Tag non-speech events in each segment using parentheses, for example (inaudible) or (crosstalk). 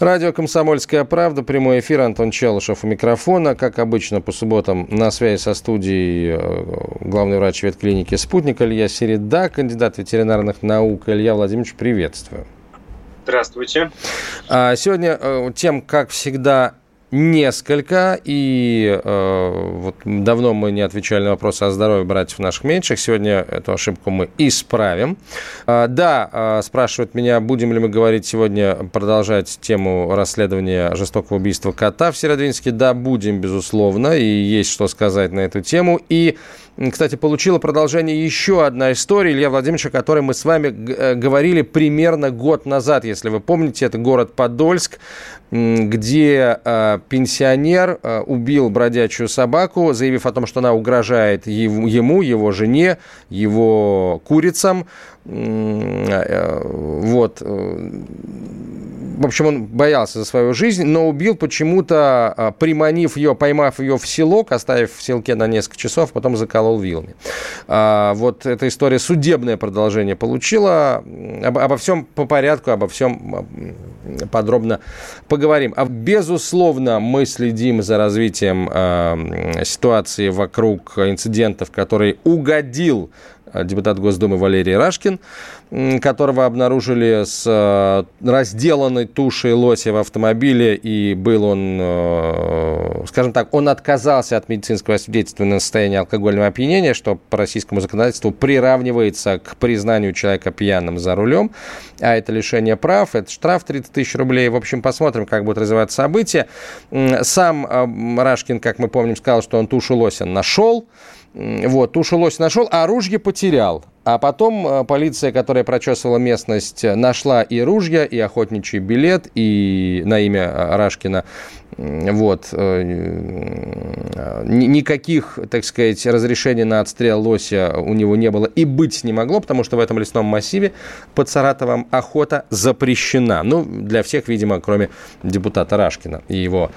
Радио «Комсомольская правда», прямой эфир, Антон Челышев у микрофона. Как обычно, по субботам на связи со студией э, главный врач ветклиники «Спутник» Илья Середа, кандидат ветеринарных наук. Илья Владимирович, приветствую. Здравствуйте. А сегодня э, тем, как всегда, несколько, и э, вот давно мы не отвечали на вопросы о здоровье братьев наших меньших. Сегодня эту ошибку мы исправим. Э, да, э, спрашивают меня, будем ли мы говорить сегодня, продолжать тему расследования жестокого убийства кота в Северодвинске. Да, будем, безусловно, и есть что сказать на эту тему. И кстати, получила продолжение еще одна история Илья Владимирович, о которой мы с вами э, говорили примерно год назад, если вы помните. Это город Подольск, где э, пенсионер э, убил бродячую собаку, заявив о том, что она угрожает ему, его жене, его курицам. Вот в общем, он боялся за свою жизнь, но убил почему-то, а, приманив ее, поймав ее в селок, оставив в селке на несколько часов, потом заколол вилами. А, вот эта история судебное продолжение получила. обо всем по порядку, обо всем подробно поговорим. А безусловно, мы следим за развитием э, ситуации вокруг инцидентов, который угодил депутат Госдумы Валерий Рашкин, которого обнаружили с э, разделанной тушей лося в автомобиле, и был он, э, скажем так, он отказался от медицинского свидетельства на состояние алкогольного опьянения, что по российскому законодательству приравнивается к признанию человека пьяным за рулем, а это лишение прав, это штраф 30 тысяч рублей. В общем, посмотрим, как будут развиваться события. Сам Рашкин, как мы помним, сказал, что он тушу лося нашел, вот, тушу лось нашел, а ружье потерял. А потом э, полиция, которая прочесывала местность, нашла и ружья, и охотничий билет, и на имя э, Рашкина. Вот. Э, никаких, так сказать, разрешений на отстрел лося у него не было и быть не могло, потому что в этом лесном массиве под Саратовом охота запрещена. Ну, для всех, видимо, кроме депутата Рашкина и его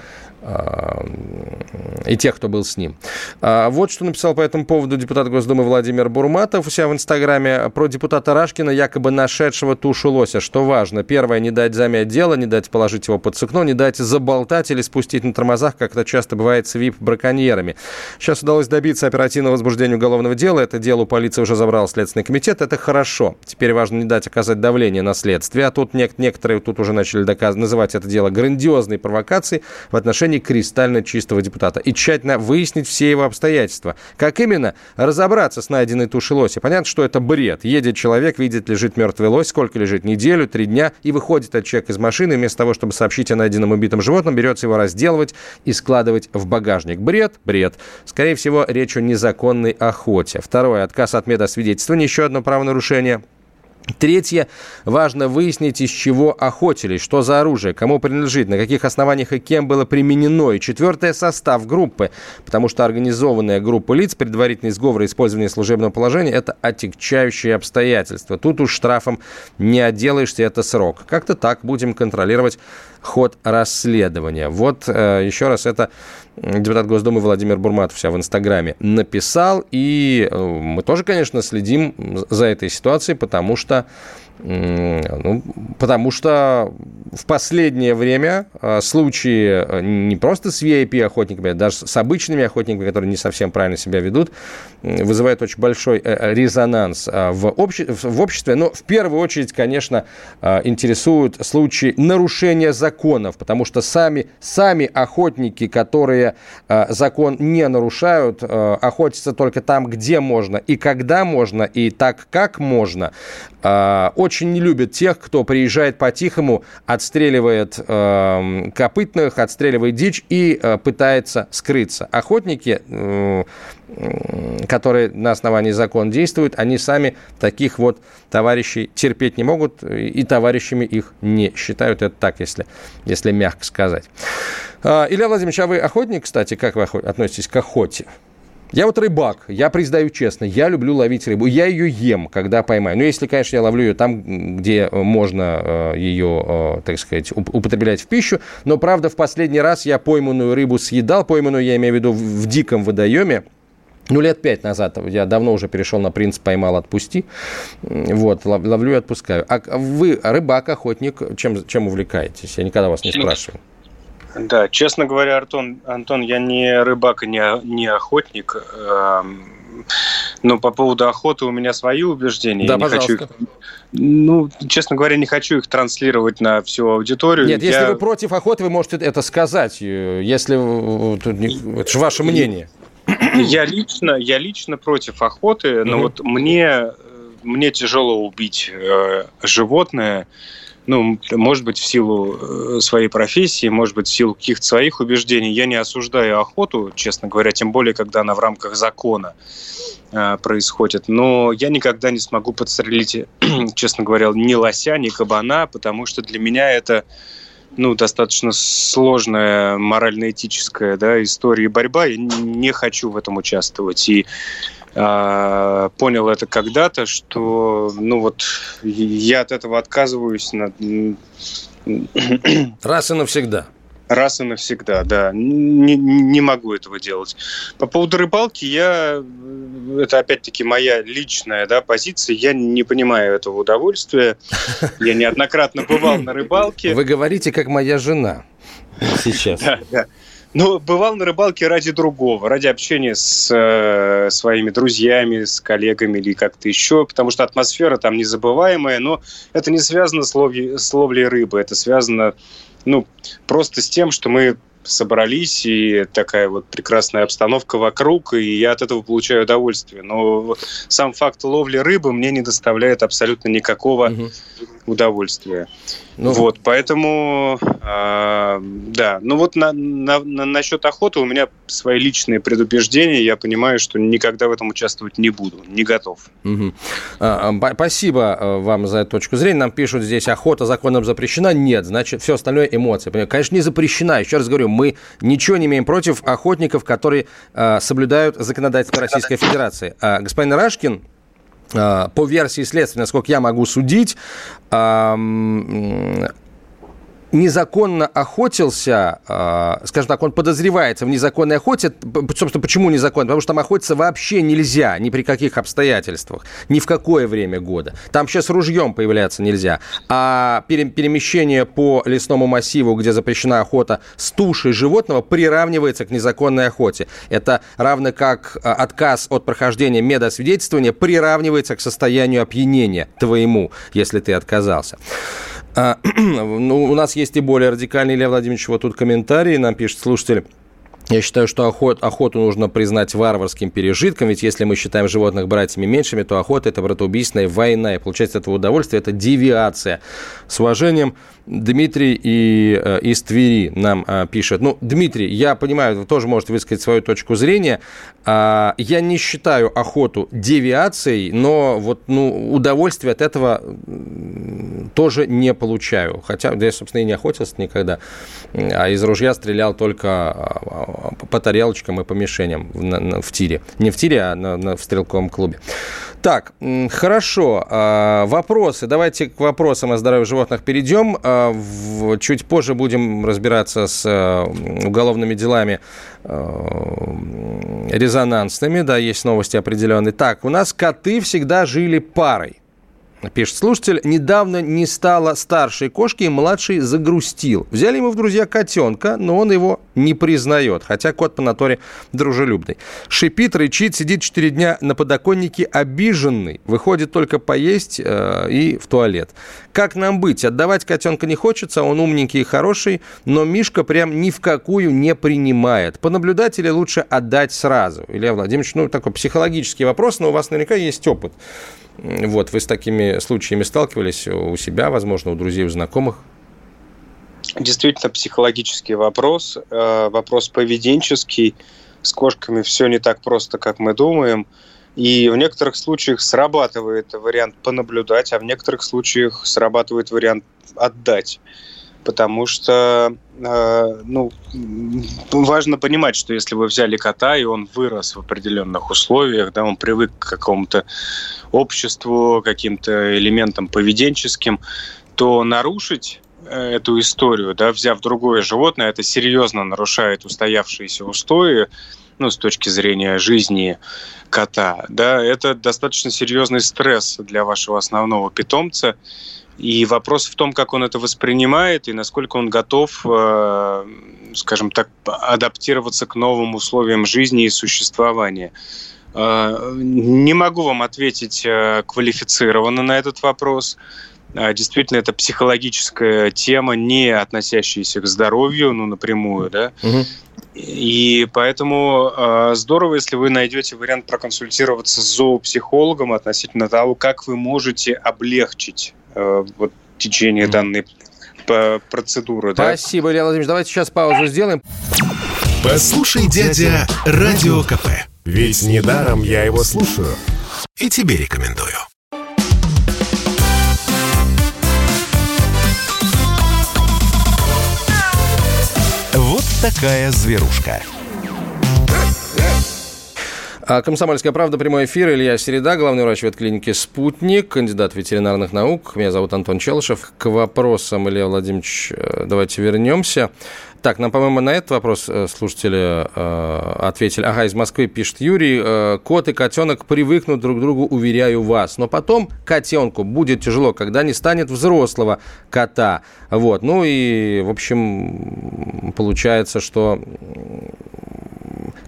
и тех, кто был с ним. А, вот что написал по этому поводу депутат Госдумы Владимир Бурматов у себя в Инстаграме про депутата Рашкина, якобы нашедшего тушу лося. Что важно? Первое, не дать замять дело, не дать положить его под сукно, не дать заболтать или спустить на тормозах, как это часто бывает с ВИП-браконьерами. Сейчас удалось добиться оперативного возбуждения уголовного дела. Это дело у полиции уже забрал Следственный комитет. Это хорошо. Теперь важно не дать оказать давление на следствие. А тут некоторые тут уже начали доказ... называть это дело грандиозной провокацией в отношении отношении кристально чистого депутата и тщательно выяснить все его обстоятельства. Как именно? Разобраться с найденной тушей лося. Понятно, что это бред. Едет человек, видит, лежит мертвый лось, сколько лежит? Неделю, три дня, и выходит этот человек из машины, вместо того, чтобы сообщить о найденном убитом животном, берется его разделывать и складывать в багажник. Бред? Бред. Скорее всего, речь о незаконной охоте. Второе. Отказ от медосвидетельствования. Еще одно правонарушение. Третье. Важно выяснить, из чего охотились, что за оружие, кому принадлежит, на каких основаниях и кем было применено. И четвертое. Состав группы, потому что организованная группа лиц, предварительный сговор и использование служебного положения – это отягчающие обстоятельства. Тут уж штрафом не отделаешься, это срок. Как-то так будем контролировать ход расследования. Вот э, еще раз это депутат Госдумы Владимир Бурматов себя в Инстаграме написал. И э, мы тоже, конечно, следим за этой ситуацией, потому что ну, потому что в последнее время а, случаи а, не просто с VIP-охотниками, а даже с обычными охотниками, которые не совсем правильно себя ведут, вызывают очень большой э, резонанс а, в, обще... в обществе. Но в первую очередь, конечно, интересуют случаи нарушения законов, потому что сами, сами охотники, которые закон не нарушают, охотятся только там, где можно и когда можно, и так, как можно очень не любят тех, кто приезжает по-тихому, отстреливает э, копытных, отстреливает дичь и э, пытается скрыться. Охотники, э, которые на основании закона действуют, они сами таких вот товарищей терпеть не могут и товарищами их не считают. Это так, если, если мягко сказать. Э, Илья Владимирович, а вы охотник, кстати, как вы относитесь к охоте? Я вот рыбак, я признаю честно, я люблю ловить рыбу. Я ее ем, когда поймаю. Ну, если, конечно, я ловлю ее там, где можно э, ее, э, так сказать, употреблять в пищу. Но, правда, в последний раз я пойманную рыбу съедал. Пойманную, я имею в виду, в диком водоеме. Ну, лет пять назад я давно уже перешел на принцип «поймал, отпусти». Вот, ловлю и отпускаю. А вы рыбак, охотник, чем, чем увлекаетесь? Я никогда вас не спрашиваю. Да, честно говоря, Антон, Антон, я не рыбак и не, не охотник. Эм, но по поводу охоты у меня свои убеждения. Да, я пожалуйста. Не хочу их, ну, честно говоря, не хочу их транслировать на всю аудиторию. Нет, я... если вы против охоты, вы можете это сказать. Если это же ваше мнение. Я лично, я лично против охоты, но угу. вот мне, мне тяжело убить э, животное ну, может быть, в силу э, своей профессии, может быть, в силу каких-то своих убеждений. Я не осуждаю охоту, честно говоря, тем более, когда она в рамках закона э, происходит. Но я никогда не смогу подстрелить, (clears throat) честно говоря, ни лося, ни кабана, потому что для меня это ну, достаточно сложная морально-этическая да, история и борьба. Я не хочу в этом участвовать. И а, понял это когда-то, что ну вот я от этого отказываюсь на... Раз и навсегда. Раз и навсегда, да. Не, не могу этого делать. По поводу рыбалки, я это опять-таки моя личная да, позиция. Я не понимаю этого удовольствия. Я неоднократно бывал на рыбалке. Вы говорите, как моя жена сейчас. Да, да. Ну, бывал на рыбалке ради другого, ради общения с э, своими друзьями, с коллегами или как-то еще, потому что атмосфера там незабываемая, но это не связано с, ловли, с ловлей рыбы, это связано ну, просто с тем, что мы собрались, и такая вот прекрасная обстановка вокруг, и я от этого получаю удовольствие. Но сам факт ловли рыбы мне не доставляет абсолютно никакого угу. Удовольствия. Ну, вот, поэтому, э, да. Ну вот на, на, на, насчет охоты у меня свои личные предубеждения. Я понимаю, что никогда в этом участвовать не буду, не готов. Угу. А, спасибо э, вам за эту точку зрения. Нам пишут здесь, охота законом запрещена. Нет, значит, все остальное эмоции. Конечно, не запрещена. Еще раз говорю, мы ничего не имеем против охотников, которые э, соблюдают законодательство Российской Федерации. А, господин Рашкин, по версии следствия, насколько я могу судить, незаконно охотился, а, скажем так, он подозревается в незаконной охоте. Собственно, почему незаконно? Потому что там охотиться вообще нельзя, ни при каких обстоятельствах, ни в какое время года. Там сейчас ружьем появляться нельзя. А перемещение по лесному массиву, где запрещена охота с тушей животного, приравнивается к незаконной охоте. Это равно как а, отказ от прохождения медосвидетельствования приравнивается к состоянию опьянения твоему, если ты отказался. А, (clears throat) ну, у нас есть и более радикальный, Илья Владимирович, вот тут комментарий нам пишет слушатель. Я считаю, что охот, охоту нужно признать варварским пережитком, ведь если мы считаем животных братьями меньшими, то охота – это братоубийственная война, и получать с этого удовольствие – это девиация. С уважением, Дмитрий и, э, из Твери нам э, пишет. Ну, Дмитрий, я понимаю, вы тоже можете высказать свою точку зрения. Э, я не считаю охоту девиацией, но вот, ну, удовольствие от этого тоже не получаю. Хотя, да я, собственно, и не охотился никогда, а из ружья стрелял только а, а, по тарелочкам и по мишеням в, на, в тире. Не в тире, а на, на, в стрелковом клубе. Так, хорошо. Вопросы. Давайте к вопросам о здоровье животных перейдем. Чуть позже будем разбираться с э, уголовными делами э, резонансными. Да, есть новости определенные. Так, у нас коты всегда жили парой. Пишет слушатель, недавно не стало старшей кошки, и младший загрустил. Взяли ему в друзья котенка, но он его не признает, хотя кот по натуре дружелюбный. Шипит, рычит, сидит 4 дня на подоконнике обиженный, выходит только поесть э, и в туалет. Как нам быть? Отдавать котенка не хочется, он умненький и хороший, но Мишка прям ни в какую не принимает. Понаблюдать или лучше отдать сразу? Илья Владимирович, ну такой психологический вопрос, но у вас наверняка есть опыт. Вот, вы с такими случаями сталкивались у себя, возможно, у друзей, у знакомых? Действительно, психологический вопрос, э, вопрос поведенческий. С кошками все не так просто, как мы думаем. И в некоторых случаях срабатывает вариант понаблюдать, а в некоторых случаях срабатывает вариант отдать. Потому что э, ну, важно понимать, что если вы взяли кота, и он вырос в определенных условиях, да, он привык к какому-то обществу, каким-то элементам поведенческим, то нарушить э, эту историю, да, взяв другое животное, это серьезно нарушает устоявшиеся устои, ну, с точки зрения жизни кота, да, это достаточно серьезный стресс для вашего основного питомца. И вопрос в том, как он это воспринимает и насколько он готов, э, скажем так, адаптироваться к новым условиям жизни и существования. Э, не могу вам ответить э, квалифицированно на этот вопрос. Действительно, это психологическая тема, не относящаяся к здоровью, ну, напрямую, да. Угу. И поэтому э, здорово, если вы найдете вариант проконсультироваться с зоопсихологом относительно того, как вы можете облегчить э, вот, течение mm. данной процедуры. Спасибо, да? Илья Владимирович. Давайте сейчас паузу сделаем. Послушай, дядя, Радио КП. Ведь недаром я его слушаю. И тебе рекомендую. Такая зверушка. А «Комсомольская правда», прямой эфир. Илья Середа, главный врач ветклиники «Спутник», кандидат ветеринарных наук. Меня зовут Антон Челышев. К вопросам, Илья Владимирович, э, давайте вернемся. Так, нам, по-моему, на этот вопрос э, слушатели э, ответили. Ага, из Москвы пишет Юрий. Э, кот и котенок привыкнут друг к другу, уверяю вас. Но потом котенку будет тяжело, когда не станет взрослого кота. Вот. Ну и, в общем, получается, что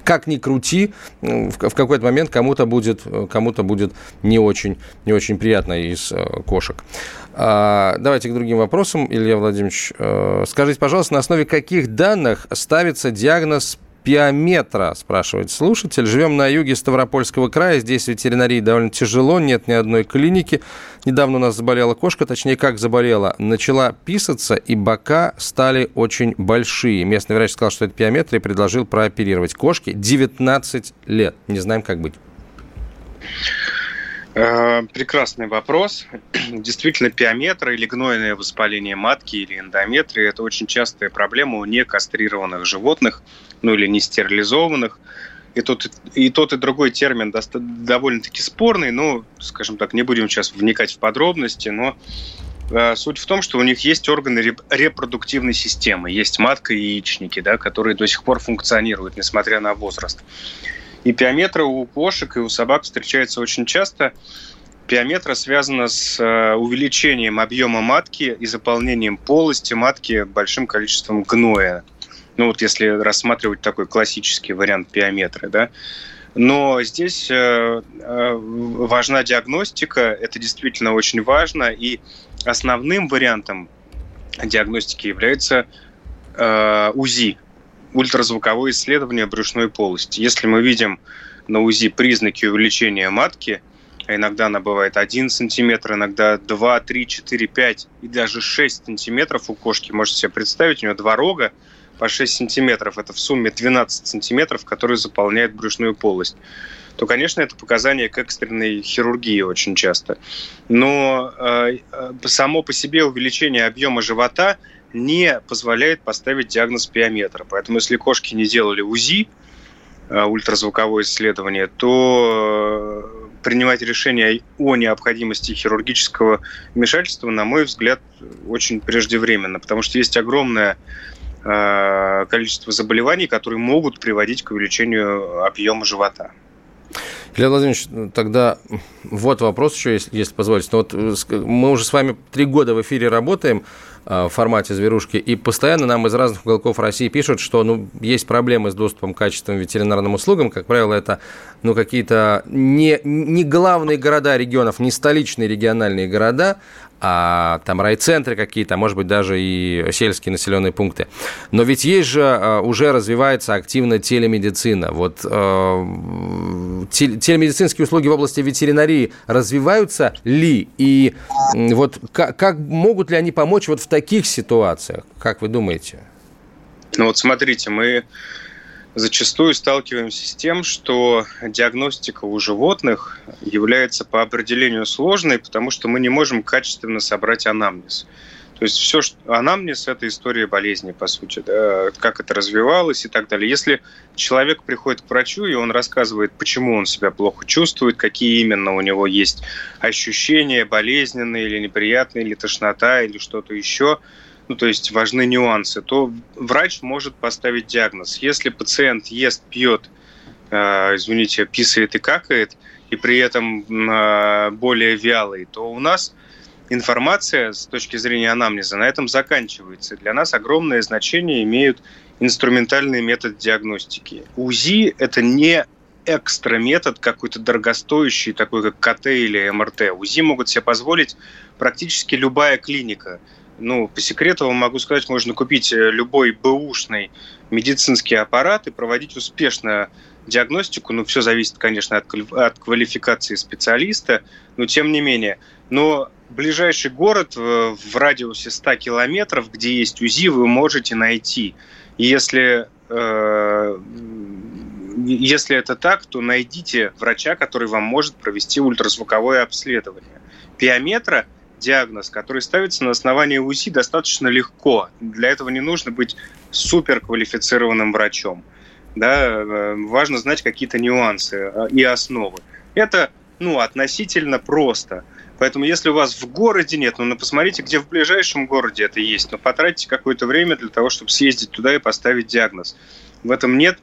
как ни крути, в какой-то момент кому-то будет, кому-то будет не очень, не очень приятно из э, кошек. А, давайте к другим вопросам, Илья Владимирович. Э, скажите, пожалуйста, на основе каких данных ставится диагноз пиометра, спрашивает слушатель. Живем на юге Ставропольского края, здесь ветеринарии довольно тяжело, нет ни одной клиники. Недавно у нас заболела кошка, точнее, как заболела, начала писаться, и бока стали очень большие. Местный врач сказал, что это пиометр, и предложил прооперировать. Кошке 19 лет. Не знаем, как быть. Э, прекрасный вопрос. (clears throat) Действительно, пиометры или гнойное воспаление матки или эндометрии – это очень частая проблема у некастрированных животных, ну или не стерилизованных. И тот, и тот, и другой термин довольно-таки спорный, но, скажем так, не будем сейчас вникать в подробности, но э, суть в том, что у них есть органы репродуктивной системы, есть матка и яичники, да, которые до сих пор функционируют, несмотря на возраст. И пиометры у кошек и у собак встречаются очень часто. Пиометра связана с э, увеличением объема матки и заполнением полости матки большим количеством гноя. Ну вот если рассматривать такой классический вариант пиометры, да. Но здесь э, э, важна диагностика, это действительно очень важно, и основным вариантом диагностики является УЗИ, ультразвуковое исследование брюшной полости. Если мы видим на УЗИ признаки увеличения матки, а иногда она бывает 1 сантиметр, иногда 2, 3, 4, 5 и даже 6 сантиметров у кошки, можете себе представить, у нее два рога по 6 сантиметров, это в сумме 12 сантиметров, которые заполняют брюшную полость то, конечно, это показание к экстренной хирургии очень часто. Но э, э само по себе увеличение объема живота не позволяет поставить диагноз пиометра. Поэтому если кошки не делали УЗИ, э, ультразвуковое исследование, то э, принимать решение о необходимости хирургического вмешательства, на мой взгляд, очень преждевременно, потому что есть огромное э, количество заболеваний, которые могут приводить к увеличению объема живота. Илья Владимирович, ну, тогда вот вопрос еще, если, если позволите. Ну, вот мы уже с вами три года в эфире работаем. Э, в формате зверушки. И постоянно нам из разных уголков России пишут, что ну, есть проблемы с доступом к качественным ветеринарным услугам. Как правило, это ну, какие-то не, не главные города регионов, не столичные региональные города, а там райцентры какие-то, а может быть, даже и сельские населенные пункты. Но ведь есть же, а, уже развивается активно телемедицина. Вот э, телемедицинские услуги в области ветеринарии развиваются ли? И вот как, как могут ли они помочь вот в таких ситуациях? Как вы думаете? Ну вот смотрите, мы зачастую сталкиваемся с тем, что диагностика у животных является по определению сложной, потому что мы не можем качественно собрать анамнез. То есть все, что анамнез – это история болезни, по сути, да, как это развивалось и так далее. Если человек приходит к врачу, и он рассказывает, почему он себя плохо чувствует, какие именно у него есть ощущения, болезненные или неприятные, или тошнота, или что-то еще, ну, то есть важны нюансы, то врач может поставить диагноз. Если пациент ест, пьет, э, извините, писает и какает, и при этом э, более вялый, то у нас – информация с точки зрения анамнеза на этом заканчивается. Для нас огромное значение имеют инструментальный метод диагностики. УЗИ – это не экстра метод какой-то дорогостоящий, такой как КТ или МРТ. УЗИ могут себе позволить практически любая клиника. Ну, по секрету вам могу сказать, можно купить э, любой бэушный медицинский аппарат и проводить успешно диагностику. Ну, все зависит, конечно, от, от квалификации специалиста, но тем не менее. Но ближайший город в, в радиусе 100 километров, где есть УЗИ, вы можете найти. если, э, если это так, то найдите врача, который вам может провести ультразвуковое обследование. Пиометра диагноз, который ставится на основании УЗИ достаточно легко. Для этого не нужно быть суперквалифицированным врачом. Да, э, важно знать какие-то нюансы э, и основы. Это ну, относительно просто – Поэтому если у вас в городе нет, ну, посмотрите, где в ближайшем городе это есть. Но потратьте какое-то время для того, чтобы съездить туда и поставить диагноз. В этом нет, а,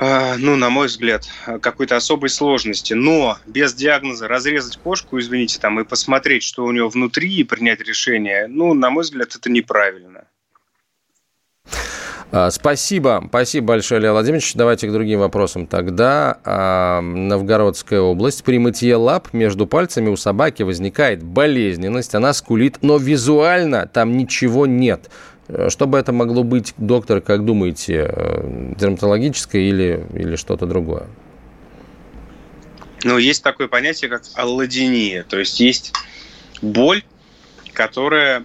ну, на мой взгляд, какой-то особой сложности. Но без диагноза разрезать кошку, извините, там, и посмотреть, что у него внутри, и принять решение, ну, на мой взгляд, это неправильно. А, спасибо, спасибо большое, Лео Владимирович. Давайте к другим вопросам тогда. А, Новгородская область. При мытье лап между пальцами у собаки возникает болезненность, она скулит, но визуально там ничего нет. Что бы это могло быть, доктор, как думаете, э, дерматологическое или, или что-то другое? Ну, есть такое понятие, как аллодиния. То есть есть боль, которая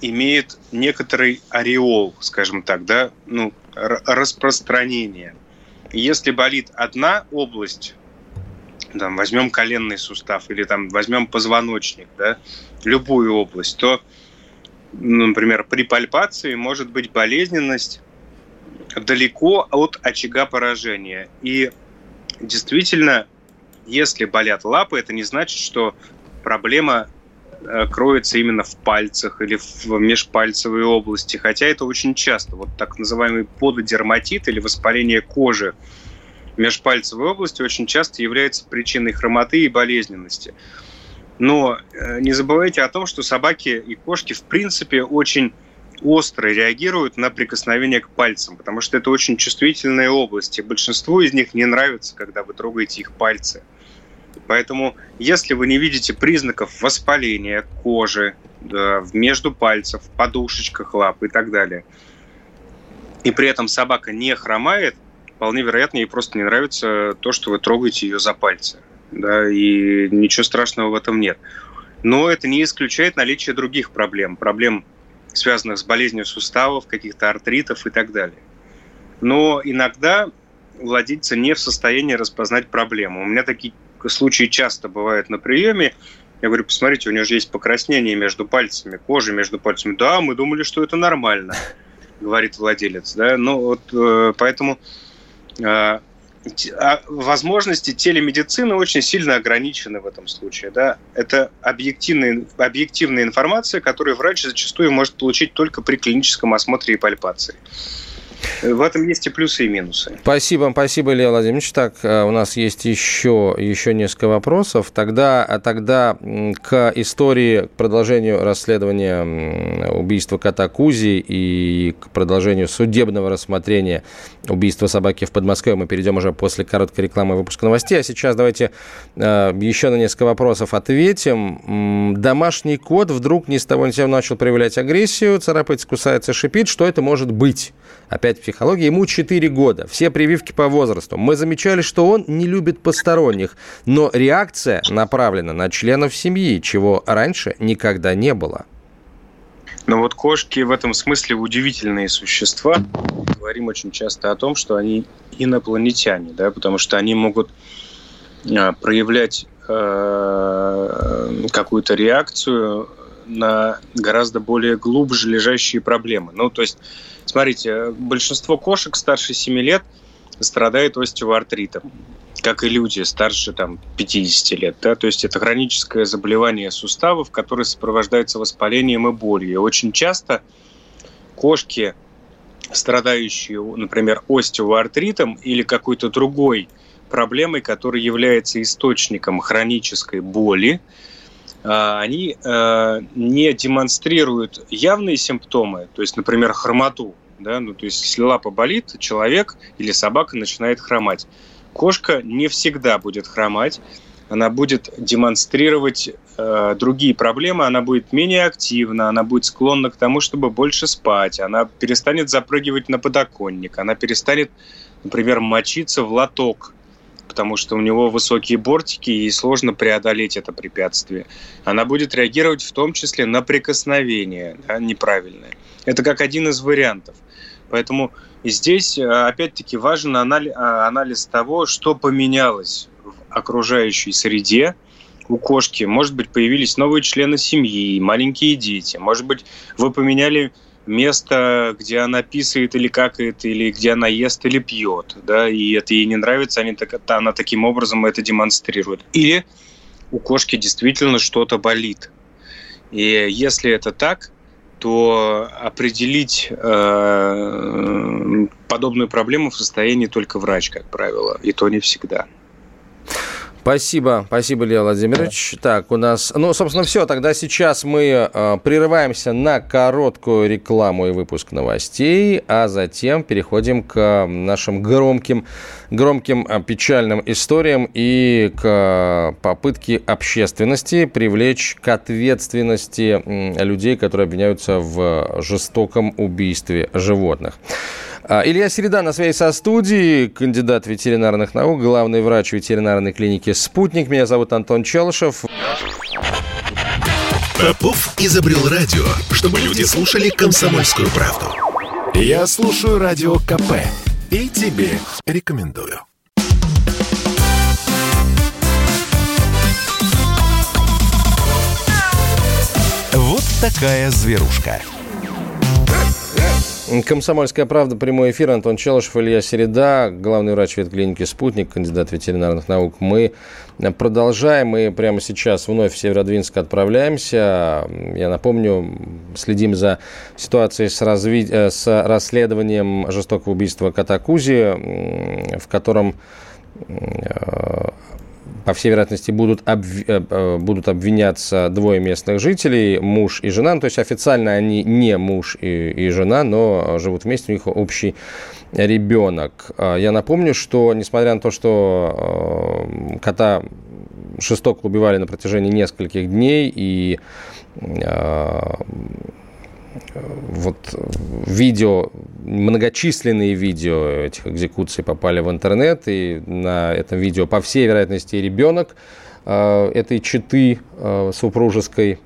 имеет некоторый ореол, скажем так, да, ну, распространение. Если болит одна область, там, возьмем коленный сустав или там возьмем позвоночник, да, любую область, то, например, при пальпации может быть болезненность далеко от очага поражения. И действительно, если болят лапы, это не значит, что проблема Э, кроется именно в пальцах или в межпальцевой области, хотя это очень часто. Вот так называемый пододерматит или воспаление кожи межпальцевой области очень часто является причиной хромоты и болезненности. Но э, не забывайте о том, что собаки и кошки в принципе очень остро реагируют на прикосновение к пальцам, потому что это очень чувствительные области. Большинству из них не нравится, когда вы трогаете их пальцы. Поэтому, если вы не видите признаков воспаления кожи да, между пальцев, подушечках лап и так далее, и при этом собака не хромает, вполне вероятно, ей просто не нравится то, что вы трогаете ее за пальцы. Да, и ничего страшного в этом нет. Но это не исключает наличие других проблем. Проблем, связанных с болезнью суставов, каких-то артритов и так далее. Но иногда владельцы не в состоянии распознать проблему. У меня такие случаи часто бывают на приеме. Я говорю, посмотрите, у него же есть покраснение между пальцами, кожа между пальцами. Да, мы думали, что это нормально, говорит владелец. Да? Ну, вот, э, поэтому э, возможности телемедицины очень сильно ограничены в этом случае. Да? Это объективная, объективная информация, которую врач зачастую может получить только при клиническом осмотре и пальпации. В этом есть и плюсы, и минусы. Спасибо, спасибо, Илья Владимирович. Так, э, у нас есть еще, еще несколько вопросов. Тогда, а тогда к истории, к продолжению расследования убийства кота Кузи и к продолжению судебного рассмотрения убийства собаки в Подмосковье мы перейдем уже после короткой рекламы выпуска новостей. А сейчас давайте э, еще на несколько вопросов ответим. Домашний кот вдруг ни с того ни с сего начал проявлять агрессию, царапается, кусается, шипит. Что это может быть? Опять психология. Ему 4 года. Все прививки по возрасту. Мы замечали, что он не любит посторонних. Но реакция направлена на членов семьи, чего раньше никогда не было. Но вот кошки в этом смысле удивительные существа. Говорим очень часто о том, что они инопланетяне, да, потому что они могут а, проявлять э, какую-то реакцию на гораздо более глубже лежащие проблемы. Ну, то есть, смотрите, большинство кошек старше 7 лет страдает остеоартритом, как и люди старше там, 50 лет. Да? То есть это хроническое заболевание суставов, которое сопровождается воспалением и болью. И очень часто кошки, страдающие, например, остеоартритом или какой-то другой проблемой, которая является источником хронической боли, они э, не демонстрируют явные симптомы, то есть, например, хромоту, да, ну, то есть, если лапа болит, человек или собака начинает хромать. Кошка не всегда будет хромать, она будет демонстрировать э, другие проблемы, она будет менее активна, она будет склонна к тому, чтобы больше спать, она перестанет запрыгивать на подоконник, она перестанет, например, мочиться в лоток, потому что у него высокие бортики и сложно преодолеть это препятствие. Она будет реагировать в том числе на прикосновение да, неправильное. Это как один из вариантов. Поэтому здесь, э, опять-таки, важен анализ, анализ того, что поменялось в окружающей среде, у кошки, может быть, появились новые члены семьи, маленькие дети, может быть, вы поменяли место, где она писает или какает, или где она ест или пьет, да, и это ей не нравится, они так, она таким образом это демонстрирует. Или у кошки действительно что-то болит. И если это так, то определить э, подобную проблему в состоянии только врач, как правило, и то не всегда. Спасибо, спасибо, Илья Владимирович. Так, у нас, ну, собственно, все. Тогда сейчас мы э, прерываемся на короткую рекламу и выпуск новостей, а затем переходим к нашим громким, громким э, печальным историям и к э, попытке общественности привлечь к ответственности э, людей, которые обвиняются в жестоком убийстве животных. А, Илья Середа на связи со студией, кандидат ветеринарных наук, главный врач ветеринарной клиники «Спутник». Меня зовут Антон Челышев. Попов изобрел радио, чтобы люди слушали комсомольскую правду. Я слушаю радио КП и тебе рекомендую. Вот такая зверушка. Комсомольская правда, прямой эфир. Антон Челышев, Илья Середа, главный врач ветклиники «Спутник», кандидат ветеринарных наук. Мы продолжаем. Мы прямо сейчас вновь в Северодвинск отправляемся. Я напомню, следим за ситуацией с, разви... Э, с расследованием жестокого убийства кота Кузи, в котором э, по всей вероятности, будут, обв... Э, э, будут обвиняться двое местных жителей, муж и жена. Ну, то есть официально они не муж и, и жена, но живут вместе, у них общий ребенок. А, я напомню, что несмотря на то, что э, кота жестоко убивали на протяжении нескольких дней и вот видео, многочисленные видео этих экзекуций попали в интернет, и на этом видео, по всей вероятности, ребенок э, этой четы э, супружеской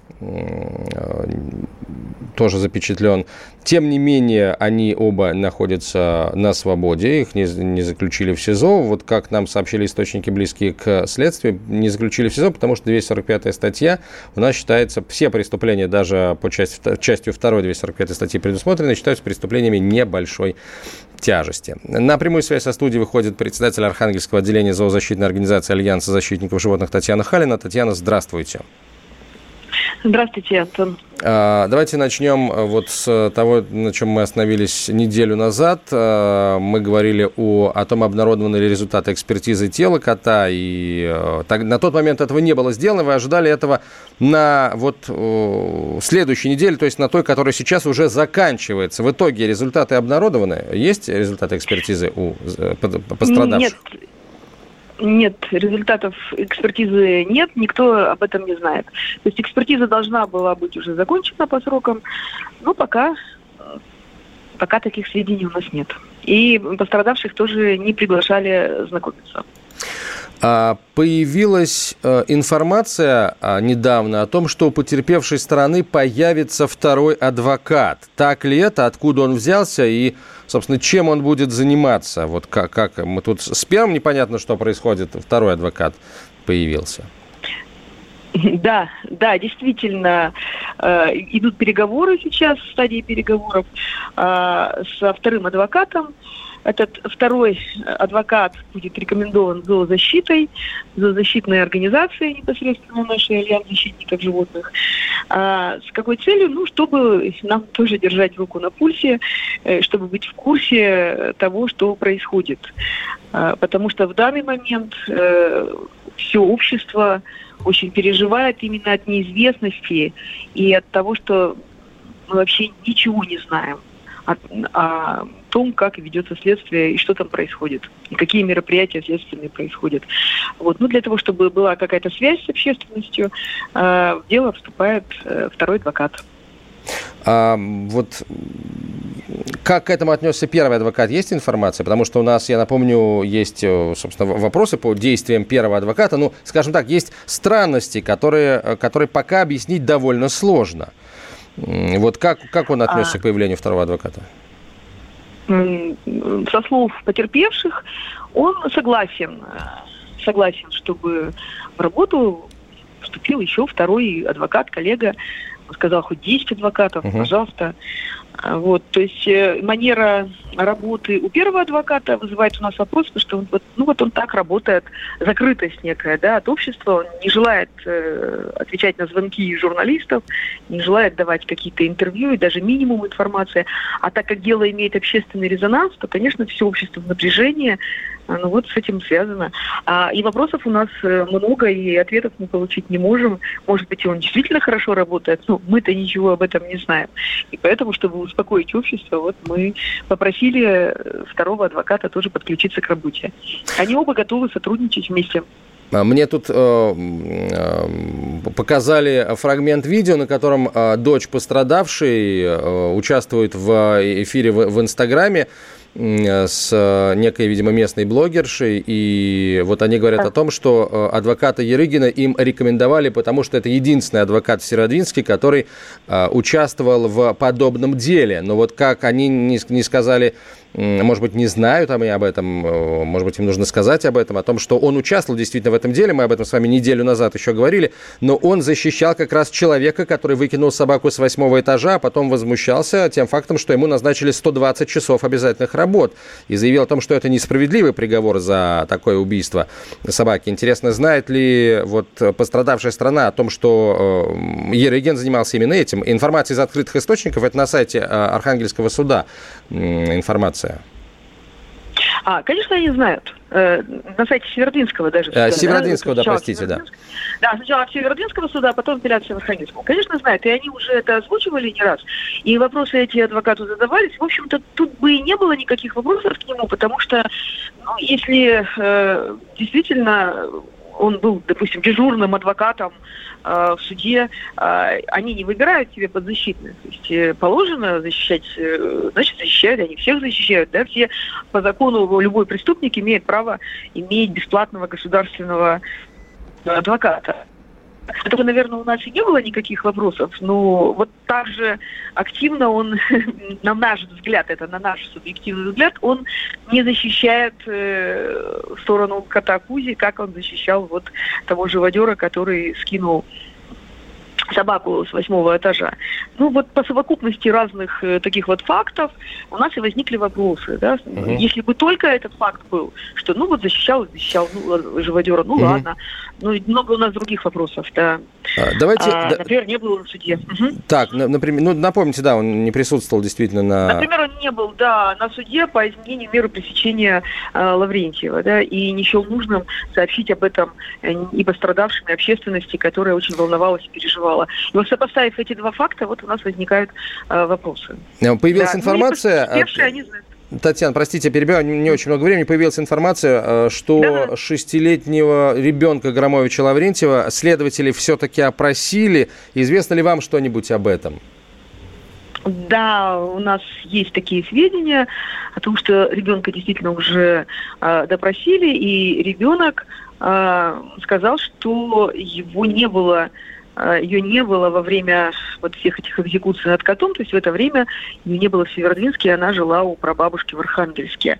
тоже запечатлен. Тем не менее, они оба находятся на свободе, их не, не заключили в СИЗО. Вот как нам сообщили источники, близкие к следствию, не заключили в СИЗО, потому что 245 статья у нас считается, все преступления, даже по части, частью 2 245 статьи предусмотрены, считаются преступлениями небольшой тяжести. На прямую связь со студией выходит председатель Архангельского отделения зоозащитной организации Альянса защитников животных Татьяна Халина. Татьяна, здравствуйте. Здравствуйте, Антон. А, давайте начнем э, вот с того, на чем мы остановились неделю назад. А, мы говорили о, о том, обнародованы ли результаты экспертизы тела кота. И э, так, на тот момент этого не было сделано. Вы ожидали этого на вот следующей неделе, то есть на той, которая сейчас уже заканчивается. В итоге результаты обнародованы? Есть результаты экспертизы у э, пострадавших? Нет, нет, результатов экспертизы нет, никто об этом не знает. То есть экспертиза должна была быть уже закончена по срокам, но пока, пока таких сведений у нас нет. И пострадавших тоже не приглашали знакомиться. А, появилась э, информация а, недавно о том, что у потерпевшей стороны появится второй адвокат. Так ли это? Откуда он взялся? И, собственно, чем он будет заниматься? Вот как, как мы тут с первым непонятно, что происходит, второй адвокат появился. Да, да, действительно, э, идут переговоры сейчас, в стадии переговоров э, со вторым адвокатом. Этот второй адвокат будет рекомендован зоозащитой, зоозащитной организацией непосредственно нашей Альянс защитников животных. А с какой целью? Ну, чтобы нам тоже держать руку на пульсе, э, чтобы быть в курсе того, что происходит. А, потому что в данный момент э, все общество очень переживает именно от неизвестности и от того, что мы вообще ничего не знаем о, о том, как ведется следствие и что там происходит, и какие мероприятия следственные происходят. Вот. Ну, для того, чтобы была какая-то связь с общественностью, э, в дело вступает э, второй адвокат. А, вот как к этому отнесся первый адвокат? Есть информация? Потому что у нас, я напомню, есть, э, собственно, вопросы по действиям первого адвоката. Ну, скажем так, есть странности, которые, которые пока объяснить довольно сложно. Вот как, как он отнесся а... к появлению второго адвоката? Со слов потерпевших, он согласен, э, согласен, чтобы в работу вступил еще второй адвокат, коллега. Сказал, хоть 10 адвокатов, угу. пожалуйста. А, вот, то есть э, манера работы у первого адвоката вызывает у нас вопрос, потому что он, вот, ну вот он так работает, закрытость некая, да, от общества, он не желает э, отвечать на звонки журналистов, не желает давать какие-то интервью и даже минимум информации. А так как дело имеет общественный резонанс, то, конечно, все общество в напряжении, ну вот с этим связано. А, и вопросов у нас э, много, и ответов мы получить не можем. Может быть, и он действительно хорошо работает, но мы-то ничего об этом не знаем. И поэтому, чтобы успокоить общество, вот мы попросили э, второго адвоката тоже подключиться к работе. Они оба готовы сотрудничать вместе. А, мне тут э, э, показали фрагмент видео, на котором э, дочь пострадавшей э, участвует в эфире в, в Инстаграме с э, некой, видимо, местной блогершей, и вот они говорят о том, что э, адвоката Ерыгина им рекомендовали, потому что это единственный адвокат в Северодвинске, который э, участвовал в подобном деле. Но вот как они не сказали может быть, не знают они об этом, э, может быть, им нужно сказать об этом, о том, что он участвовал действительно в этом деле, мы об этом с вами неделю назад еще говорили, но он защищал как раз человека, который выкинул собаку с восьмого этажа, а потом возмущался тем фактом, что ему назначили 120 часов обязательных работ, и заявил о том, что это несправедливый приговор за такое убийство собаки. Интересно, знает ли вот пострадавшая страна о том, что э, Ереген занимался именно этим? Информация из открытых источников, это на сайте э, Архангельского суда информация? А, конечно, они знают. Э, на сайте Северодвинского даже. Суда, Северодвинского, да, да простите, да. Да, сначала от Северодвинского суда, а потом апелляция в Архангельском. Конечно, знают, и они уже это озвучивали не раз. И вопросы эти адвокату задавались. В общем-то, тут бы и не было никаких вопросов к нему, потому что, ну, если э, действительно он был, допустим, дежурным адвокатом э, в суде, э, они не выбирают себе подзащитных. То есть э, положено защищать, э, значит, защищают, они всех защищают, да, все по закону любой преступник имеет право иметь бесплатного государственного адвоката. Только, наверное, у нас и не было никаких вопросов, но вот так же активно он, (laughs) на наш взгляд, это на наш субъективный взгляд, он не защищает э, сторону кота Кузи, как он защищал вот того живодера, который скинул собаку с восьмого этажа. Ну вот по совокупности разных э, таких вот фактов у нас и возникли вопросы. Да? Угу. Если бы только этот факт был, что ну вот защищал, защищал ну, живодера, ну угу. ладно. Ну много у нас других вопросов, да. А, давайте, а, да, например, не был в суде. Угу. Так, например, ну напомните, да, он не присутствовал действительно на... Например, он не был, да, на суде по изменению меры пресечения э, Лаврентьева, да, и не счел нужным сообщить об этом э, и пострадавшим, и общественности, которая очень волновалась и переживала И вот сопоставив эти два факта, вот у нас возникают э, вопросы. Э, появилась да. информация... Ну, они знают. Татьяна, простите, перебиваю, не очень много времени. Появилась информация, э, что шестилетнего ребенка Громовича Лаврентьева следователи все-таки опросили. Известно ли вам что-нибудь об этом? Да, у нас есть такие сведения о том, что ребенка действительно уже э, допросили, и ребенок э, сказал, что его не было э, ее не было во время вот всех этих экзекуций над котом, то есть в это время ее не было в Северодвинске, она жила у прабабушки в Архангельске.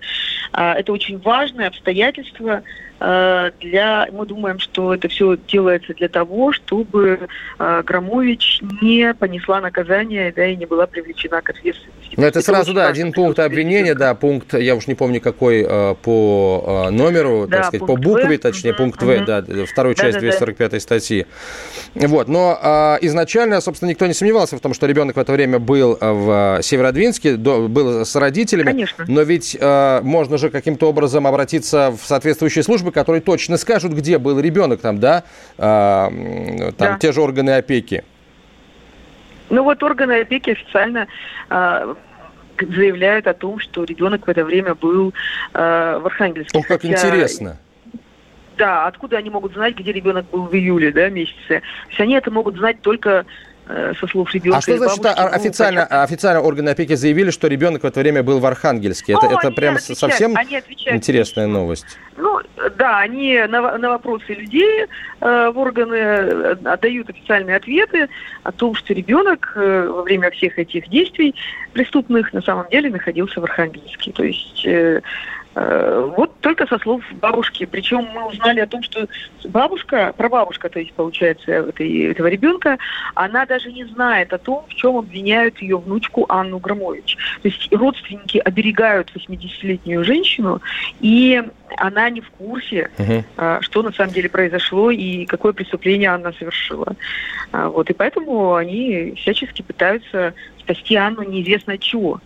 А, это очень важное обстоятельство, Э, для, мы думаем, что это все делается для того, чтобы э, Громович не понесла наказание, да, и не была привлечена к ответственности. Но это, это сразу, да, один пункт обвинения, да, пункт, я уж не помню какой э, по номеру, да, так сказать, по букве, в, точнее, угу, пункт В, угу. да, вторую часть да, 245 да. статьи. Вот, но а, изначально, собственно, никто не сомневался в том, что ребенок в это время был в Северодвинске, до, был с родителями. Конечно. Но ведь а, можно же каким-то образом обратиться в соответствующие службы, которые точно скажут, где был ребенок, там, да, а, там да. те же органы опеки. Ну вот органы опеки официально а, заявляют о том, что ребенок в это время был а, в Архангельске. Ох, как Хотя... интересно. Да, откуда они могут знать, где ребенок был в июле, да, месяце? То есть они это могут знать только Э, со слов ребенка. А что значит бабушки, а, официально, ну, официально органы опеки заявили, что ребенок в это время был в Архангельске? Это, ну, это прям отвечают, совсем интересная новость. Ну, да, они на, на вопросы людей э, в органы э, отдают официальные ответы о том, что ребенок э, во время всех этих действий преступных на самом деле находился в Архангельске. То есть э, Э, вот только со слов бабушки. Причем мы узнали о том, что бабушка, прабабушка, то есть, получается, этой, этого ребенка, она даже не знает о том, в чем обвиняют ее внучку Анну Громович. То есть родственники оберегают 80-летнюю женщину, и она не в курсе, угу. что на самом деле произошло и какое преступление она совершила. А, вот, и поэтому они всячески пытаются спасти Анну неизвестно от чего.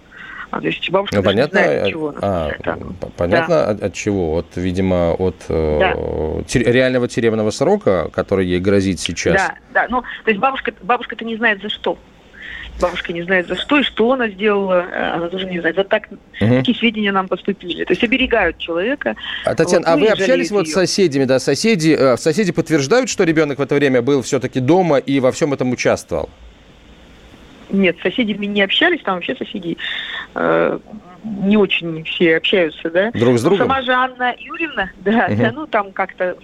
А, то есть бабушка ну, понятно, не знает, от чего. А, понятно, да. от, от чего? От, видимо, от э, да. э, тер, реального тюремного срока, который ей грозит сейчас. Да, да. Ну, то есть бабушка, бабушка-то не знает за что. Бабушка не знает за что и что она сделала, э, она тоже не знает. За так, угу. такие сведения нам поступили. То есть оберегают человека. А, Татьяна, вот, а вы общались вот с соседями, да? Соседи, э, соседи подтверждают, что ребенок в это время был все-таки дома и во всем этом участвовал? Нет, с соседями не общались, там вообще соседи э, не очень все общаются, да. Друг с другом? Сама же Анна Юрьевна, (laughs) да, угу. да ну там как-то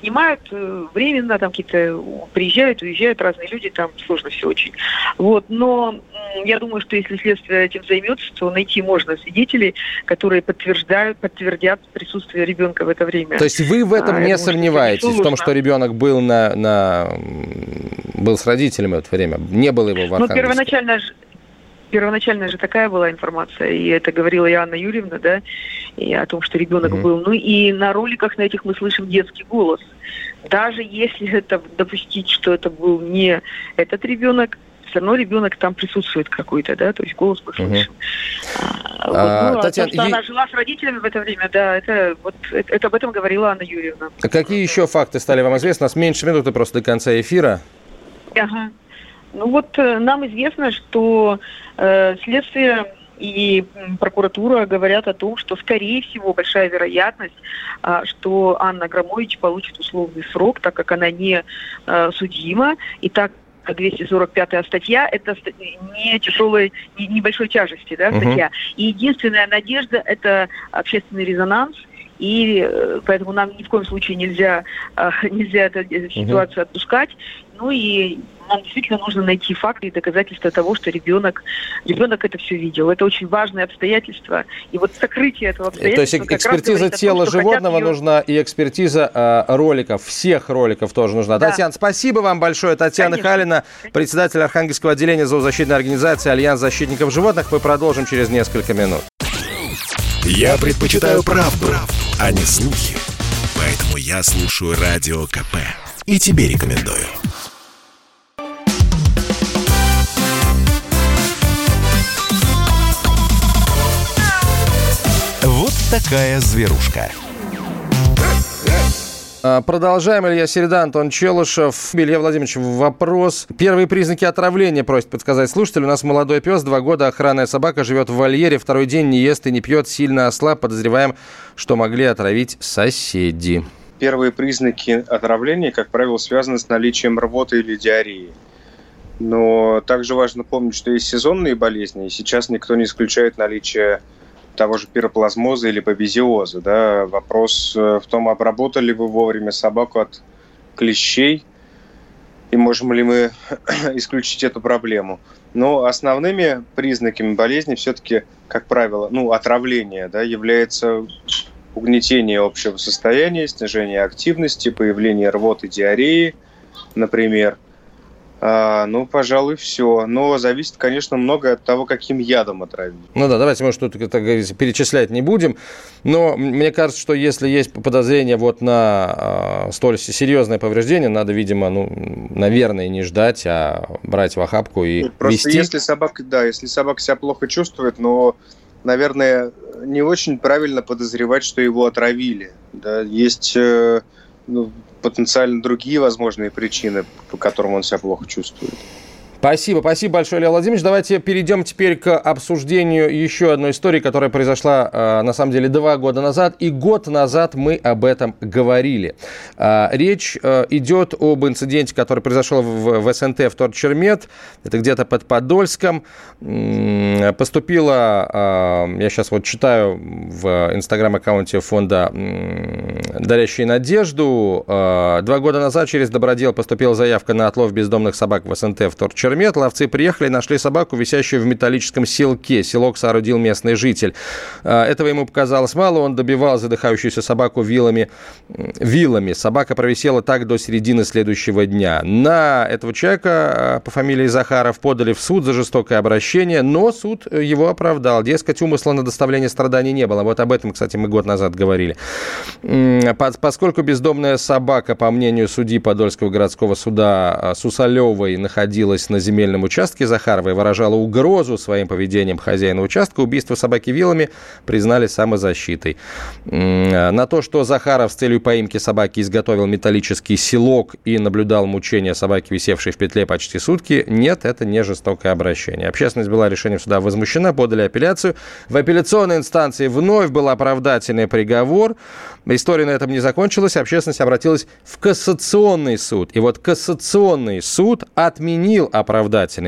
снимают э, временно, там какие-то приезжают, уезжают разные люди, там сложно все очень. Вот, но я думаю, что если следствие этим займется, то найти можно свидетелей, которые подтверждают, подтвердят присутствие ребенка в это время. То есть вы в этом а, не думаю, сомневаетесь, в том, что ребенок был на, на был с родителями в это время, не было его в Ну, первоначально первоначально же такая была информация, и это говорила и Анна Юрьевна, да, и о том, что ребенок mm-hmm. был. Ну и на роликах на этих мы слышим детский голос. Даже если это допустить, что это был не этот ребенок, все равно ребенок там присутствует какой-то, да, то есть голос мы слышим. Угу. А, вот, а, ну, Татьяна, то, что и... она жила с родителями в это время, да, это вот это, это об этом говорила Анна Юрьевна. А какие еще факты стали вам известны? У нас меньше минуты просто до конца эфира. Ага. Ну вот э, нам известно, что э, следствие и прокуратура говорят о том, что, скорее всего, большая вероятность, э, что Анна Громович получит условный срок, так как она не э, судима, и так 245 статья, это не тяжелой, не, небольшой тяжести да, статья. Угу. И единственная надежда – это общественный резонанс, и э, поэтому нам ни в коем случае нельзя, (laughs) нельзя эту ситуацию угу. отпускать. Ну и нам действительно нужно найти факты и доказательства того, что ребенок, ребенок это все видел. Это очень важное обстоятельство. И вот сокрытие этого обстоятельства... То есть экспертиза тела том, животного ее... нужна и экспертиза э, роликов, всех роликов тоже нужна. Да. Татьяна, спасибо вам большое. Татьяна Конечно. Халина, председатель Архангельского отделения зоозащитной организации «Альянс защитников животных». Мы продолжим через несколько минут. Я предпочитаю правду, правду, а не слухи. Поэтому я слушаю Радио КП. И тебе рекомендую. Такая зверушка. А, продолжаем. Илья Середа, Антон Челышев. Илья Владимирович, вопрос. Первые признаки отравления просит подсказать слушатель. У нас молодой пес, два года, охранная собака, живет в вольере, второй день не ест и не пьет, сильно ослаб. Подозреваем, что могли отравить соседи. Первые признаки отравления, как правило, связаны с наличием рвоты или диареи. Но также важно помнить, что есть сезонные болезни, и сейчас никто не исключает наличие того же пироплазмоза или бабезиоза. Да? Вопрос э, в том, обработали вы вовремя собаку от клещей. и можем ли мы (clears throat) исключить эту проблему. Но основными признаками болезни все-таки, как правило, ну, отравление да, является угнетение общего состояния, снижение активности, появление рвоты, диареи, например – а, ну, пожалуй, все. Но зависит, конечно, многое от того, каким ядом отравить. Ну да, давайте мы что-то, так говорится, перечислять не будем. Но мне кажется, что если есть подозрение вот на э, столь серьезное повреждение, надо, видимо, ну, наверное, не ждать, а брать в охапку и ну, Просто вести. если собака, да, если собака себя плохо чувствует, но, наверное, не очень правильно подозревать, что его отравили. Да, есть э, ну, потенциально другие возможные причины, по которым он себя плохо чувствует. Спасибо, спасибо большое, Илья Владимирович. Давайте перейдем теперь к обсуждению еще одной истории, которая произошла, э, на самом деле, два года назад. И год назад мы об этом говорили. Э, речь э, идет об инциденте, который произошел в СНТ в Торчермет. Это где-то под Подольском. Поступила, я сейчас вот читаю в инстаграм-аккаунте фонда «Дарящие надежду». Два года назад через Добродел поступила заявка на отлов бездомных собак в СНТ в Торчермет. Чермет ловцы приехали нашли собаку, висящую в металлическом селке. Селок соорудил местный житель. А, этого ему показалось мало, он добивал задыхающуюся собаку вилами. вилами. Собака провисела так до середины следующего дня. На этого человека а, по фамилии Захаров подали в суд за жестокое обращение, но суд его оправдал. Дескать, умысла на доставление страданий не было. Вот об этом, кстати, мы год назад говорили. Поскольку бездомная собака, по мнению судьи Подольского городского суда а, Сусалевой, находилась на земельном участке Захаровой выражала угрозу своим поведением хозяина участка. Убийство собаки вилами признали самозащитой. На то, что Захаров с целью поимки собаки изготовил металлический селок и наблюдал мучения собаки, висевшей в петле почти сутки, нет, это не жестокое обращение. Общественность была решением суда возмущена, подали апелляцию. В апелляционной инстанции вновь был оправдательный приговор. История на этом не закончилась. Общественность обратилась в кассационный суд. И вот кассационный суд отменил оправдательный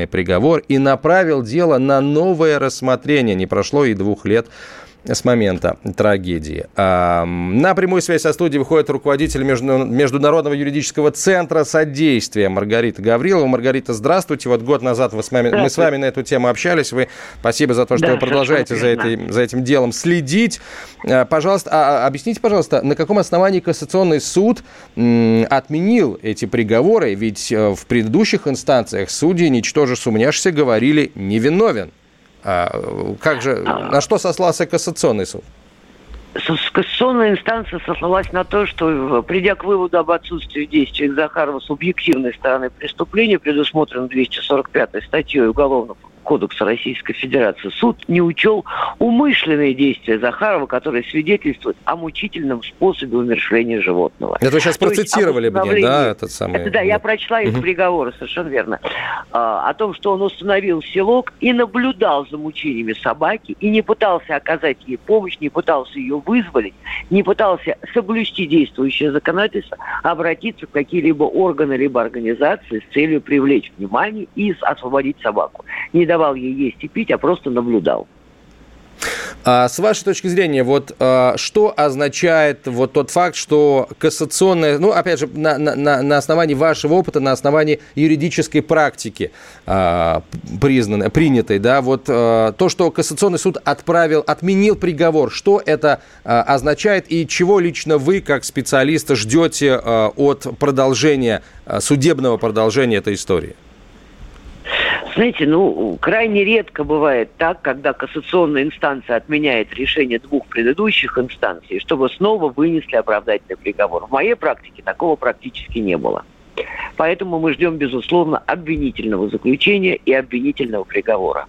приговор и направил дело на новое рассмотрение. Не прошло и двух лет с момента трагедии. На прямую связь со студией выходит руководитель Международного юридического центра содействия Маргарита Гаврилова. Маргарита, здравствуйте. Вот год назад вы с вами, мы с вами на эту тему общались. Вы спасибо за то, что да, вы продолжаете за, этой, за этим делом следить. А, пожалуйста, а, а, объясните, пожалуйста, на каком основании Кассационный суд отменил эти приговоры? Ведь э, в предыдущих инстанциях судьи, ничтоже сумняшься, говорили невиновен. А, как же, на что сослался Кассационный суд? Кассационная инстанция сослалась на то, что, придя к выводу об отсутствии действий Захарова с объективной стороны преступления, предусмотренным 245 статьей Уголовного Кодекса Российской Федерации, суд не учел умышленные действия Захарова, которые свидетельствуют о мучительном способе умершления животного. Это вы сейчас То процитировали мне, да, этот самый... Это, да, я прочла их угу. приговоры, совершенно верно. А, о том, что он установил селок и наблюдал за мучениями собаки, и не пытался оказать ей помощь, не пытался ее вызволить, не пытался соблюсти действующее законодательство, а обратиться в какие-либо органы либо организации с целью привлечь внимание и освободить собаку. Не давал ей есть и пить, а просто наблюдал. А с вашей точки зрения, вот а, что означает вот тот факт, что кассационная, ну, опять же, на, на, на основании вашего опыта, на основании юридической практики а, признанной, принятой, да, вот а, то, что кассационный суд отправил, отменил приговор, что это а, означает и чего лично вы, как специалист, ждете а, от продолжения, а, судебного продолжения этой истории? Знаете, ну, крайне редко бывает так, когда кассационная инстанция отменяет решение двух предыдущих инстанций, чтобы снова вынесли оправдательный приговор. В моей практике такого практически не было. Поэтому мы ждем, безусловно, обвинительного заключения и обвинительного приговора.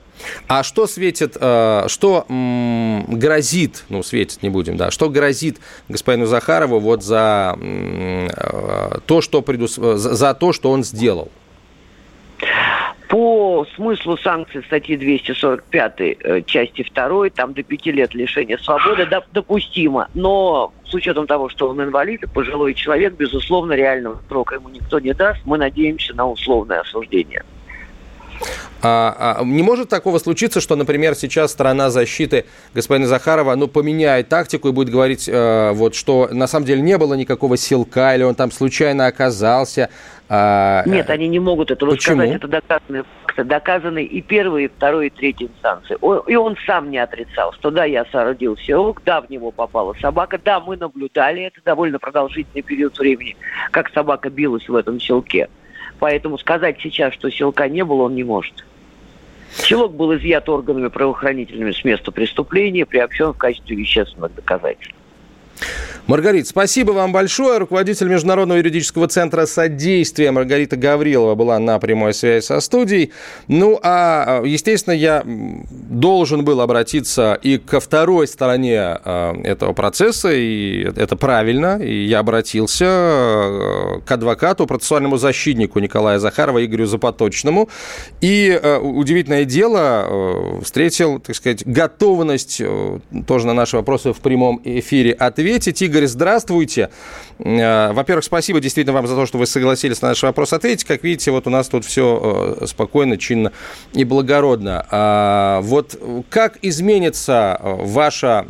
А что светит, э, что грозит, ну, светит не будем, да, что грозит господину Захарову вот за э, то, что, предус... за то, что он сделал? По смыслу санкций статьи 245 э, части 2, там до 5 лет лишения свободы допустимо, но с учетом того, что он инвалид и пожилой человек, безусловно, реального срока ему никто не даст. Мы надеемся на условное осуждение. А, а не может такого случиться, что, например, сейчас сторона защиты господина Захарова ну, поменяет тактику и будет говорить, э, вот, что на самом деле не было никакого силка, или он там случайно оказался, а, Нет, они не могут этого Почему? сказать. Это доказанные факты, доказаны и первой, и второй, и третьей инстанции. и он сам не отрицал, что да, я соорудил селок, да, в него попала собака, да, мы наблюдали это довольно продолжительный период времени, как собака билась в этом селке. Поэтому сказать сейчас, что селка не было, он не может. Селок был изъят органами правоохранительными с места преступления, приобщен в качестве вещественных доказательств. Маргарита, спасибо вам большое. Руководитель Международного юридического центра содействия Маргарита Гаврилова была на прямой связи со студией. Ну, а, естественно, я должен был обратиться и ко второй стороне а, этого процесса, и это правильно. И я обратился а, к адвокату, процессуальному защитнику Николая Захарова Игорю Запоточному. И удивительное дело, встретил, так сказать, готовность тоже на наши вопросы в прямом эфире ответить. Игорь, здравствуйте. Э, во-первых, спасибо действительно вам за то, что вы согласились на наш вопрос ответить. Как видите, вот у нас тут все э, спокойно, чинно и благородно. А, вот как изменится э, ваша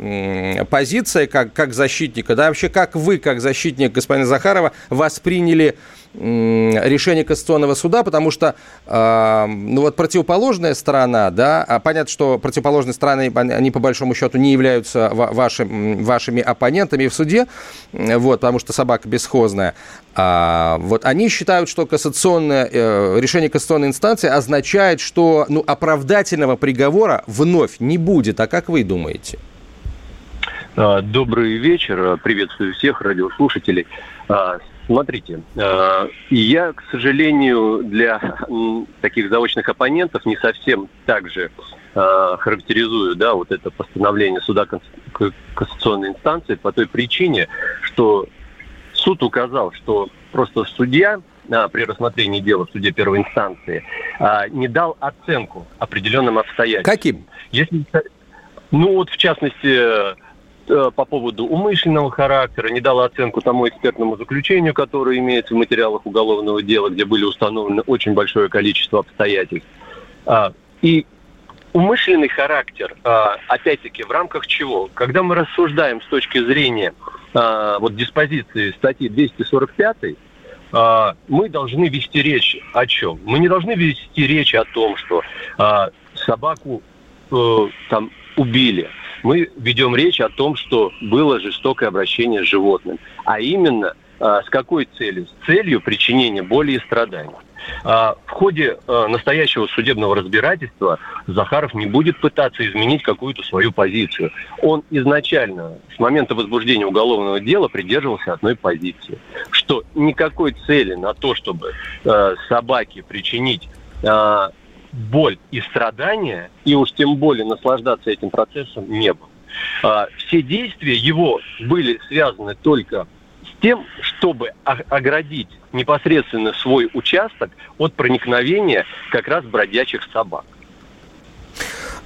позиция как, как защитника? Да, вообще, как вы, как защитник господина Захарова, восприняли решение Конституционного суда, потому что э, ну вот противоположная сторона, да, а понятно, что противоположные стороны, они по большому счету не являются вашим, вашими оппонентами в суде, вот, потому что собака бесхозная. А, вот они считают, что кассационное э, решение конституционной инстанции означает, что ну, оправдательного приговора вновь не будет. А как вы думаете? А, добрый вечер. Приветствую всех радиослушателей. Смотрите, э, я, к сожалению, для таких заочных оппонентов не совсем так же э, характеризую да, вот это постановление суда Конституционной инстанции по той причине, что суд указал, что просто судья а, при рассмотрении дела в суде первой инстанции не дал оценку определенным обстоятельствам. Каким? Если, ну вот в частности Э, по поводу умышленного характера, не дала оценку тому экспертному заключению, которое имеется в материалах уголовного дела, где были установлены очень большое количество обстоятельств. А, и умышленный характер, а, опять-таки, в рамках чего? Когда мы рассуждаем с точки зрения а, вот диспозиции статьи 245, мы должны вести речь о чем? Мы не должны вести речь о том, что собаку э, там убили, мы ведем речь о том, что было жестокое обращение с животным. А именно, а, с какой целью? С целью причинения боли и страданий. А, в ходе а, настоящего судебного разбирательства Захаров не будет пытаться изменить какую-то свою позицию. Он изначально, с момента возбуждения уголовного дела, придерживался одной позиции, что никакой цели на то, чтобы собаке причинить боль и страдания, и уж тем более наслаждаться этим процессом не было. А, все действия его были связаны только с тем, чтобы оградить непосредственно свой участок от проникновения как раз бродячих собак.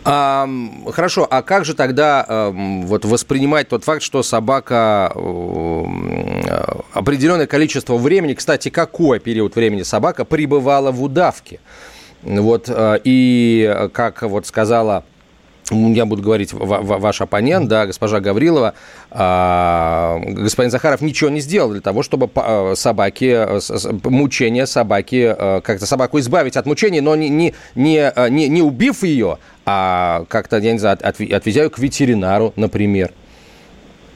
А, хорошо, а как же тогда вот воспринимать тот факт, что собака определенное количество времени, кстати, какой период времени собака пребывала в удавке? Вот, э, и как вот сказала я буду говорить ваш оппонент, да, госпожа Гаврилова, а, господин Захаров ничего не сделал для того, чтобы э, собаки, э, мучения собаки, как-то собаку избавить от мучений, но не, не, не, не убив ее, а как-то, я не знаю, отвезя ее к ветеринару, например.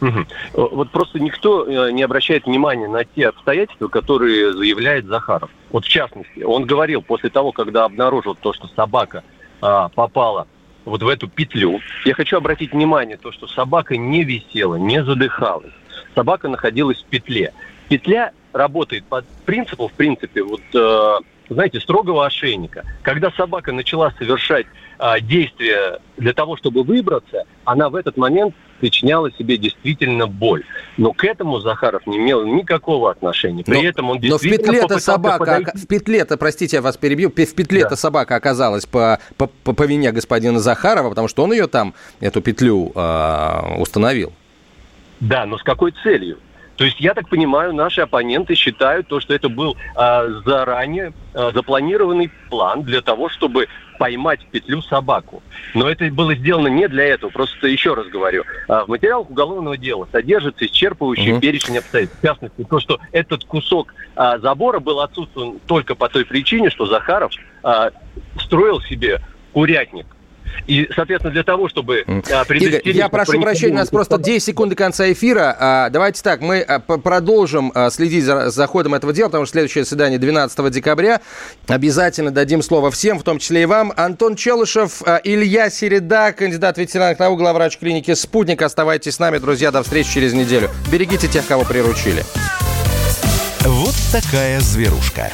Угу. Вот просто никто э, не обращает внимания на те обстоятельства, которые заявляет Захаров. Вот в частности, он говорил после того, когда обнаружил то, что собака а, попала вот в эту петлю. Я хочу обратить внимание то, что собака не висела, не задыхалась. Собака находилась в петле. Петля работает по принципу, в принципе, вот, э, знаете, строгого ошейника. Когда собака начала совершать э, действия для того, чтобы выбраться, она в этот момент причиняла себе действительно боль. Но к этому Захаров не имел никакого отношения. При но, этом он действительно Но в петле-то собака, подойти. в петле-то, простите, я вас перебью, в петле-то да. собака оказалась по, по, по, по вине господина Захарова, потому что он ее там, эту петлю, э, установил. Да, но с какой целью? То есть, я так понимаю, наши оппоненты считают то, что это был а, заранее а, запланированный план для того, чтобы поймать в петлю собаку. Но это было сделано не для этого. Просто еще раз говорю, а, в материалах уголовного дела содержится исчерпывающий uh-huh. перечень обстоятельств. В частности, то, что этот кусок а, забора был отсутствован только по той причине, что Захаров а, строил себе курятник и, соответственно, для того, чтобы а, Игорь, я прошу прощения, у нас просто 10 секунд до конца эфира. А, давайте так, мы а, продолжим а, следить за, за ходом этого дела, потому что следующее заседание 12 декабря. Обязательно дадим слово всем, в том числе и вам. Антон Челышев, а, Илья Середа, кандидат ветеринарных наук, главврач клиники «Спутник». Оставайтесь с нами, друзья, до встречи через неделю. Берегите тех, кого приручили. Вот такая зверушка.